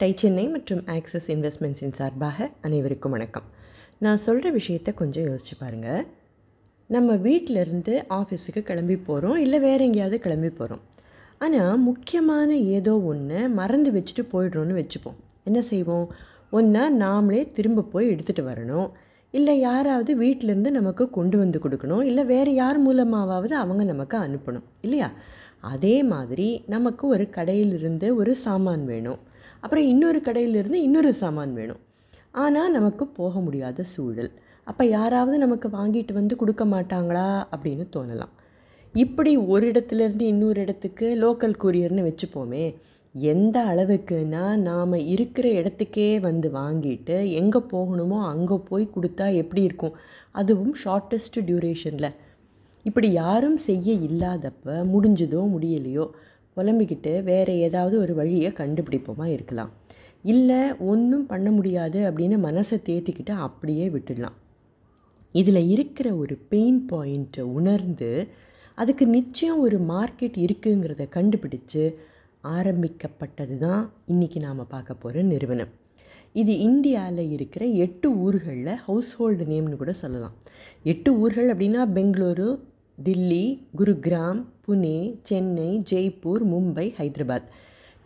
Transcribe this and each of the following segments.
Tie Chennai மற்றும் axis இன்வெஸ்ட்மெண்ட்ஸின் சார்பாக அனைவருக்கும் வணக்கம். நான் சொல்கிற விஷயத்தை கொஞ்சம் யோசிச்சு பாருங்கள் நம்ம வீட்டிலேருந்து ஆஃபீஸுக்கு கிளம்பி போகிறோம் இல்லை வேறு எங்கேயாவது கிளம்பி போகிறோம் ஆனால் முக்கியமான ஏதோ ஒன்று மறந்து வச்சுட்டு போயிடுறோன்னு வச்சுப்போம். என்ன செய்வோம்? ஒன்றா நாமளே திரும்ப போய் எடுத்துகிட்டு வரணும். இல்லை யாராவது வீட்டிலேருந்து நமக்கு கொண்டு வந்து கொடுக்கணும். இல்லை வேறு யார் மூலமாவது அவங்க நமக்கு அனுப்பணும். இல்லையா? அதே மாதிரி நமக்கு ஒரு கடையிலிருந்து ஒரு சாமான் வேணும். அப்புறம் இன்னொரு கடையிலிருந்து இன்னொரு சாமான் வேணும். ஆனால் நமக்கு போக முடியாத சூழல். அப்போ யாராவது நமக்கு வாங்கிட்டு வந்து கொடுக்க மாட்டாங்களா அப்படின்னு தோணலாம். இப்படி ஒரு இடத்துலேருந்து இன்னொரு இடத்துக்கு லோக்கல் கூரியர்னு வச்சுப்போமே எந்த அளவுக்குன்னா நாம் இருக்கிற இடத்துக்கே வந்து வாங்கிட்டு எங்கே போகணுமோ அங்கே போய் கொடுத்தா எப்படி இருக்கும்? அதுவும் ஷார்ட்டஸ்ட் டியூரேஷனில் இப்படி யாரும் செய்ய இல்லாதப்ப முடிஞ்சதோ முடியலையோ புலம்பிக்கிட்டு வேறு ஏதாவது ஒரு வழியை கண்டுபிடிப்போமா இருக்கலாம். இல்லை ஒன்றும் பண்ண முடியாது அப்படின்னு மனசை தேத்திக்கிட்டு அப்படியே விட்டுடலாம். இதில் இருக்கிற ஒரு பெயின் பாயிண்ட்டை உணர்ந்து அதுக்கு நிச்சயம் ஒரு மார்க்கெட் இருக்குங்கிறத கண்டுபிடிச்சு ஆரம்பிக்கப்பட்டது தான் இன்றைக்கி நாம் பார்க்க போகிற நிறுவனம். இது இந்தியாவில் இருக்கிற எட்டு ஊர்களில் ஹவுஸ்ஹோல்டு நேம்னு கூட சொல்லலாம். எட்டு ஊர்கள் அப்படின்னா பெங்களூரு தில்லி குருகிராம் புனே சென்னை ஜெய்ப்பூர் மும்பை ஹைதராபாத்.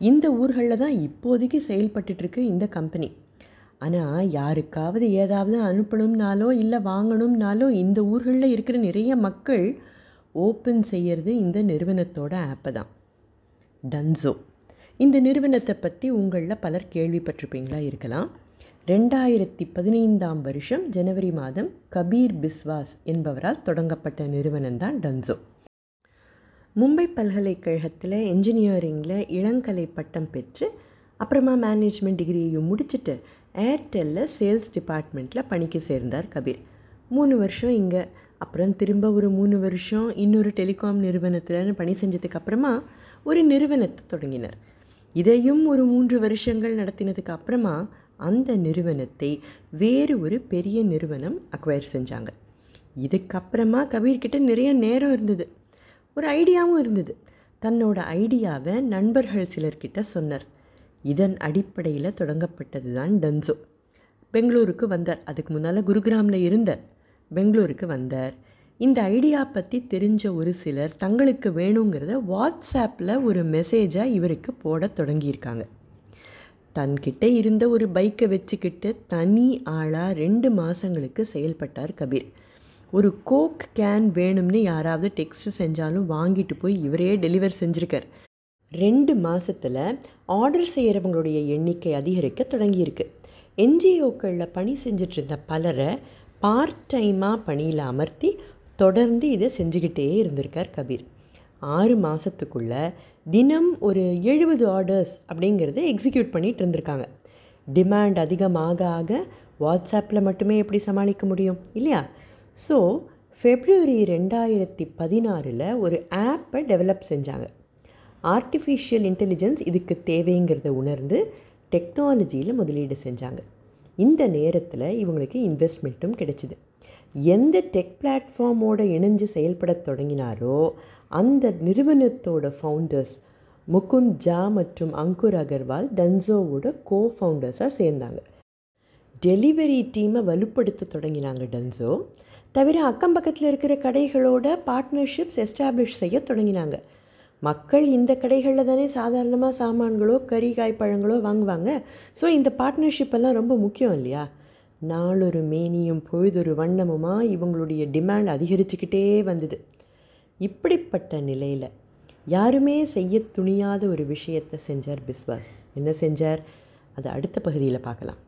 இந்த ஊர்களில் தான் இப்போதைக்கு செயல்பட்டுருக்கு இந்த கம்பெனி. ஆனால் யாருக்காவது ஏதாவது அனுப்பணும்னாலோ இல்லை வாங்கணும்னாலோ இந்த ஊர்களில் இருக்கிற நிறைய மக்கள் ஓப்பன் செய்கிறது இந்த நிறுவனத்தோட ஆப்பை தான். டன்சோ இந்த நிறுவனத்தை பற்றி உங்களில் பலர் கேள்விப்பட்டிருப்பீங்களா? இருக்கலாம். ரெண்டாயிரத்தி பதினைந்தாம் வருஷம் ஜனவரி மாதம் கபீர் பிஸ்வாஸ் என்பவரால் தொடங்கப்பட்ட நிறுவனம் தான் டன்சோ மும்பை பல்கலைக்கழகத்தில் என்ஜினியரிங்கில் இளங்கலை பட்டம் பெற்று அப்புறமா மேனேஜ்மெண்ட் டிகிரியையும் முடிச்சுட்டு ஏர்டெல்லில் சேல்ஸ் டிபார்ட்மெண்ட்டில் பணிக்கு சேர்ந்தார் கபீர். மூணு வருஷம் இங்கே. அப்புறம் திரும்ப ஒரு மூணு வருஷம் இன்னொரு டெலிகாம் நிறுவனத்தில் பணி செஞ்சதுக்கப்புறமா ஒரு நிறுவனத்தை தொடங்கினார். இதையும் ஒரு மூன்று வருஷங்கள் நடத்தினதுக்கு அப்புறமா அந்த நிறுவனத்தை வேறு ஒரு பெரிய நிறுவனம் அக்வயர் செஞ்சாங்க. இதுக்கப்புறமா கபீர்கிட்ட நிறைய நேரம் இருந்தது. ஒரு ஐடியாவும் இருந்தது. தன்னோட ஐடியாவை நண்பர்கள் சிலர்கிட்ட சொன்னார். இதன் அடிப்படையில் தொடங்கப்பட்டது தான் டன்சோ. பெங்களூருக்கு வந்தார். அதுக்கு முன்னால் குருகிராமில் இருந்தார். பெங்களூருக்கு வந்தார். இந்த ஐடியா பற்றி தெரிஞ்ச ஒரு சிலர் தங்களுக்கு வேணுங்கிறத வாட்ஸ்ஆப்பில் ஒரு மெசேஜாக இவருக்கு போட தொடங்கியிருக்காங்க. தன்கிட்ட இருந்த ஒரு பைக்கை வச்சுக்கிட்டு தனி ஆளாக ரெண்டு மாதங்களுக்கு செயல்பட்டார் கபீர். ஒரு கோக் கேன் வேணும்னு யாராவது டெக்ஸ்ட் செஞ்சாலும் வாங்கிட்டு போய் இவரே டெலிவர் செஞ்சுருக்கார். ரெண்டு மாதத்தில் ஆர்டர் செய்கிறவங்களுடைய எண்ணிக்கை அதிகரிக்க தொடங்கியிருக்கு. என்ஜிஓக்களில் பணி செஞ்சுட்டு இருந்த பலரை பார்ட் டைமாக பணியில் அமர்த்தி தொடர்ந்து இதை செஞ்சுக்கிட்டே இருந்திருக்கார் கபீர். ஆறு மாதத்துக்குள்ளே தினம் ஒரு எழுபது ஆர்டர்ஸ் அப்படிங்கிறத எக்ஸிக்யூட் பண்ணிகிட்டு இருந்திருக்காங்க. டிமாண்ட் அதிகமாக ஆக வாட்ஸ்அப்பில் மட்டுமே எப்படி சமாளிக்க முடியும்? இல்லையா? ஸோ ஃபெப்ரவரி ரெண்டாயிரத்தி பதினாறில் ஒரு ஆப்பை டெவலப் செஞ்சாங்க. ஆர்டிஃபிஷியல் இன்டெலிஜென்ஸ் இதுக்கு தேவைங்கிறத உணர்ந்து டெக்னாலஜியில் முதலீடு செஞ்சாங்க. இந்த நேரத்தில் இவங்களுக்கு இன்வெஸ்ட்மெண்ட்டும் கிடைச்சிது. எந்த டெக் பிளாட்ஃபார்மோட இணைஞ்சு செயல்பட தொடங்கினாரோ அந்த நிறுவனத்தோட ஃபவுண்டர்ஸ் முகுந்த் ஜா மற்றும் அங்குர் அகர்வால் டன்சோவோட கோ ஃபவுண்டர்ஸாக சேர்ந்தாங்க. டெலிவரி டீமை வலுப்படுத்த தொடங்கினாங்க டன்சோ தவிர அக்கம் பக்கத்தில் இருக்கிற கடைகளோட பார்ட்னர்ஷிப்ஸ் எஸ்டாப்ளிஷ் செய்ய தொடங்கினாங்க. மக்கள் இந்த கடைகளில் தானே சாதாரணமாக சாமான்களோ கறி காய் பழங்களோ வாங்குவாங்க. ஸோ இந்த பார்ட்னர்ஷிப் எல்லாம் ரொம்ப முக்கியம் இல்லையா? நாளொரு மேனியும் பொழுதொரு வண்ணமுமாக இவங்களுடைய டிமாண்ட் அதிகரிச்சுக்கிட்டே வந்தது. இப்படிப்பட்ட நிலையில் யாருமே செய்ய துணியாத ஒரு விஷயத்தை செஞ்சார் பிஸ்வாஸ். என்ன செஞ்சார்? அதை அடுத்த பகுதியில் பார்க்கலாம்.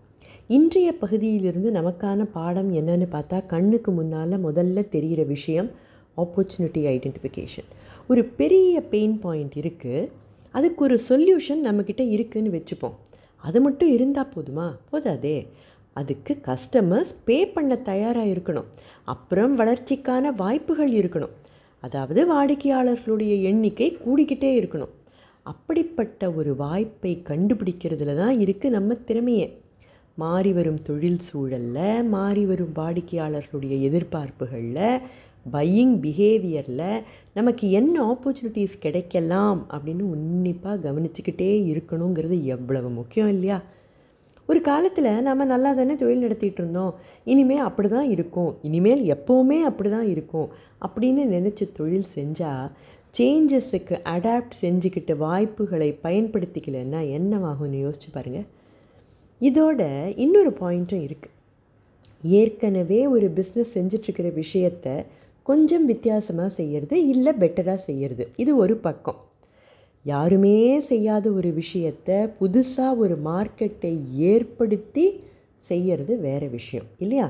இன்றைய பகுதியிலிருந்து நமக்கான பாடம் என்னன்னு பார்த்தா கண்ணுக்கு முன்னால் முதல்ல தெரிகிற விஷயம் ஆப்பர்ச்சுனிட்டி ஐடென்டிஃபிகேஷன் ஒரு பெரிய பெயின் பாயிண்ட் இருக்குது அதுக்கு ஒரு சொல்யூஷன் நம்மக்கிட்ட இருக்குதுன்னு வச்சுப்போம். அது மட்டும் இருந்தால் போதுமா? போதாதே. அதுக்கு கஸ்டமர்ஸ் பே பண்ண தயாராக இருக்கணும். அப்புறம் வளர்ச்சிக்கான வாய்ப்புகள் இருக்கணும். அதாவது வாடிக்கையாளர்களுடைய எண்ணிக்கை கூடிக்கிட்டே இருக்கணும். அப்படிப்பட்ட ஒரு வாய்ப்பை கண்டுபிடிக்கிறதுல தான் இருக்குது நம்ம திறமையே. மாறி வரும் தொழில் சூழலில் மாறி வரும் வாடிக்கையாளர்களுடைய எதிர்பார்ப்புகளில் பையிங் பிஹேவியரில் நமக்கு என்ன ஆப்பர்ச்சுனிட்டிஸ் கிடைக்கலாம் அப்படின்னு உன்னிப்பாக கவனிச்சுக்கிட்டே இருக்கணுங்கிறது எவ்வளவு முக்கியம் இல்லையா? ஒரு காலத்தில் நம்ம நல்லா தானே தொழில் நடத்திட்டு இருந்தோம். இனிமேல் அப்படி தான் இருக்கும். இனிமேல் எப்போவுமே அப்படி தான் இருக்கும். அப்படின்னு நினச்சி தொழில் செஞ்சால் சேஞ்சஸுக்கு அடாப்ட் செஞ்சுக்கிட்டு வாய்ப்புகளை பயன்படுத்திக்கலைன்னா என்னவாகும்னு யோசிச்சு பாருங்கள் இதோட இன்னொரு பாயிண்ட்டும் இருக்குது ஏற்கனவே ஒரு பிஸ்னஸ் செஞ்சிட்ருக்கிற விஷயத்த கொஞ்சம் வித்தியாசமாக செய்கிறது இல்லை பெட்டராக செய்கிறது இது ஒரு பக்கம். யாருமே செய்யாத ஒரு விஷயத்தை புதுசாக ஒரு மார்க்கெட்டை ஏற்படுத்தி செய்கிறது வேறு விஷயம் இல்லையா?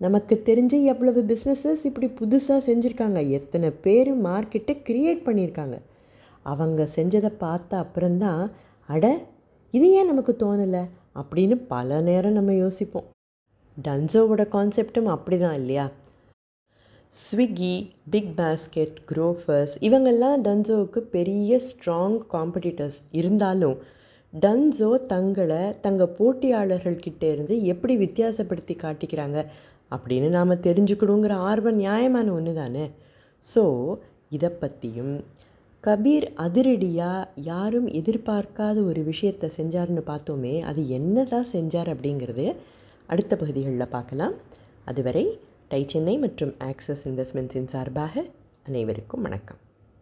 நமக்கு தெரிஞ்ச எவ்வளவு பிஸ்னஸஸ் இப்படி புதுசாக செஞ்சுருக்காங்க. எத்தனை பேர் மார்க்கெட்டை க்ரியேட் பண்ணியிருக்காங்க அவங்க செஞ்சதை பார்த்த அப்புறம்தான் அட இது ஏன் நமக்கு தோணலை? அப்படின்னு பல நேரம் நம்ம யோசிப்போம். டன்சோவோட கான்செப்டும் அப்படி தான் இல்லையா? ஸ்விக்கி பிக் பாஸ்கெட் குரோஃபர்ஸ் இவங்கெல்லாம் டன்சோவுக்கு பெரிய ஸ்ட்ராங் காம்படிட்டர்ஸ் இருந்தாலும் டன்சோ தங்களை தங்கள் போட்டியாளர்கள்கிட்ட இருந்து எப்படி வித்தியாசப்படுத்தி காட்டிக்கிறாங்க அப்படின்னு நாம் தெரிஞ்சுக்கணுங்கிற ஆர்வம் நியாயமான ஒன்று தானே ஸோ இதை பற்றியும் கபீர் அதிரடியாக யாரும் எதிர்பார்க்காத ஒரு விஷயத்தை செஞ்சார்னு பார்த்தோமே அது என்ன தான் செஞ்சார் அப்படிங்கிறது அடுத்த பகுதிகளில் பார்க்கலாம். அதுவரை டை சென்னை மற்றும் ஆக்சஸ் இன்வெஸ்ட்மெண்ட்ஸின் சார்பாக அனைவருக்கும் வணக்கம்.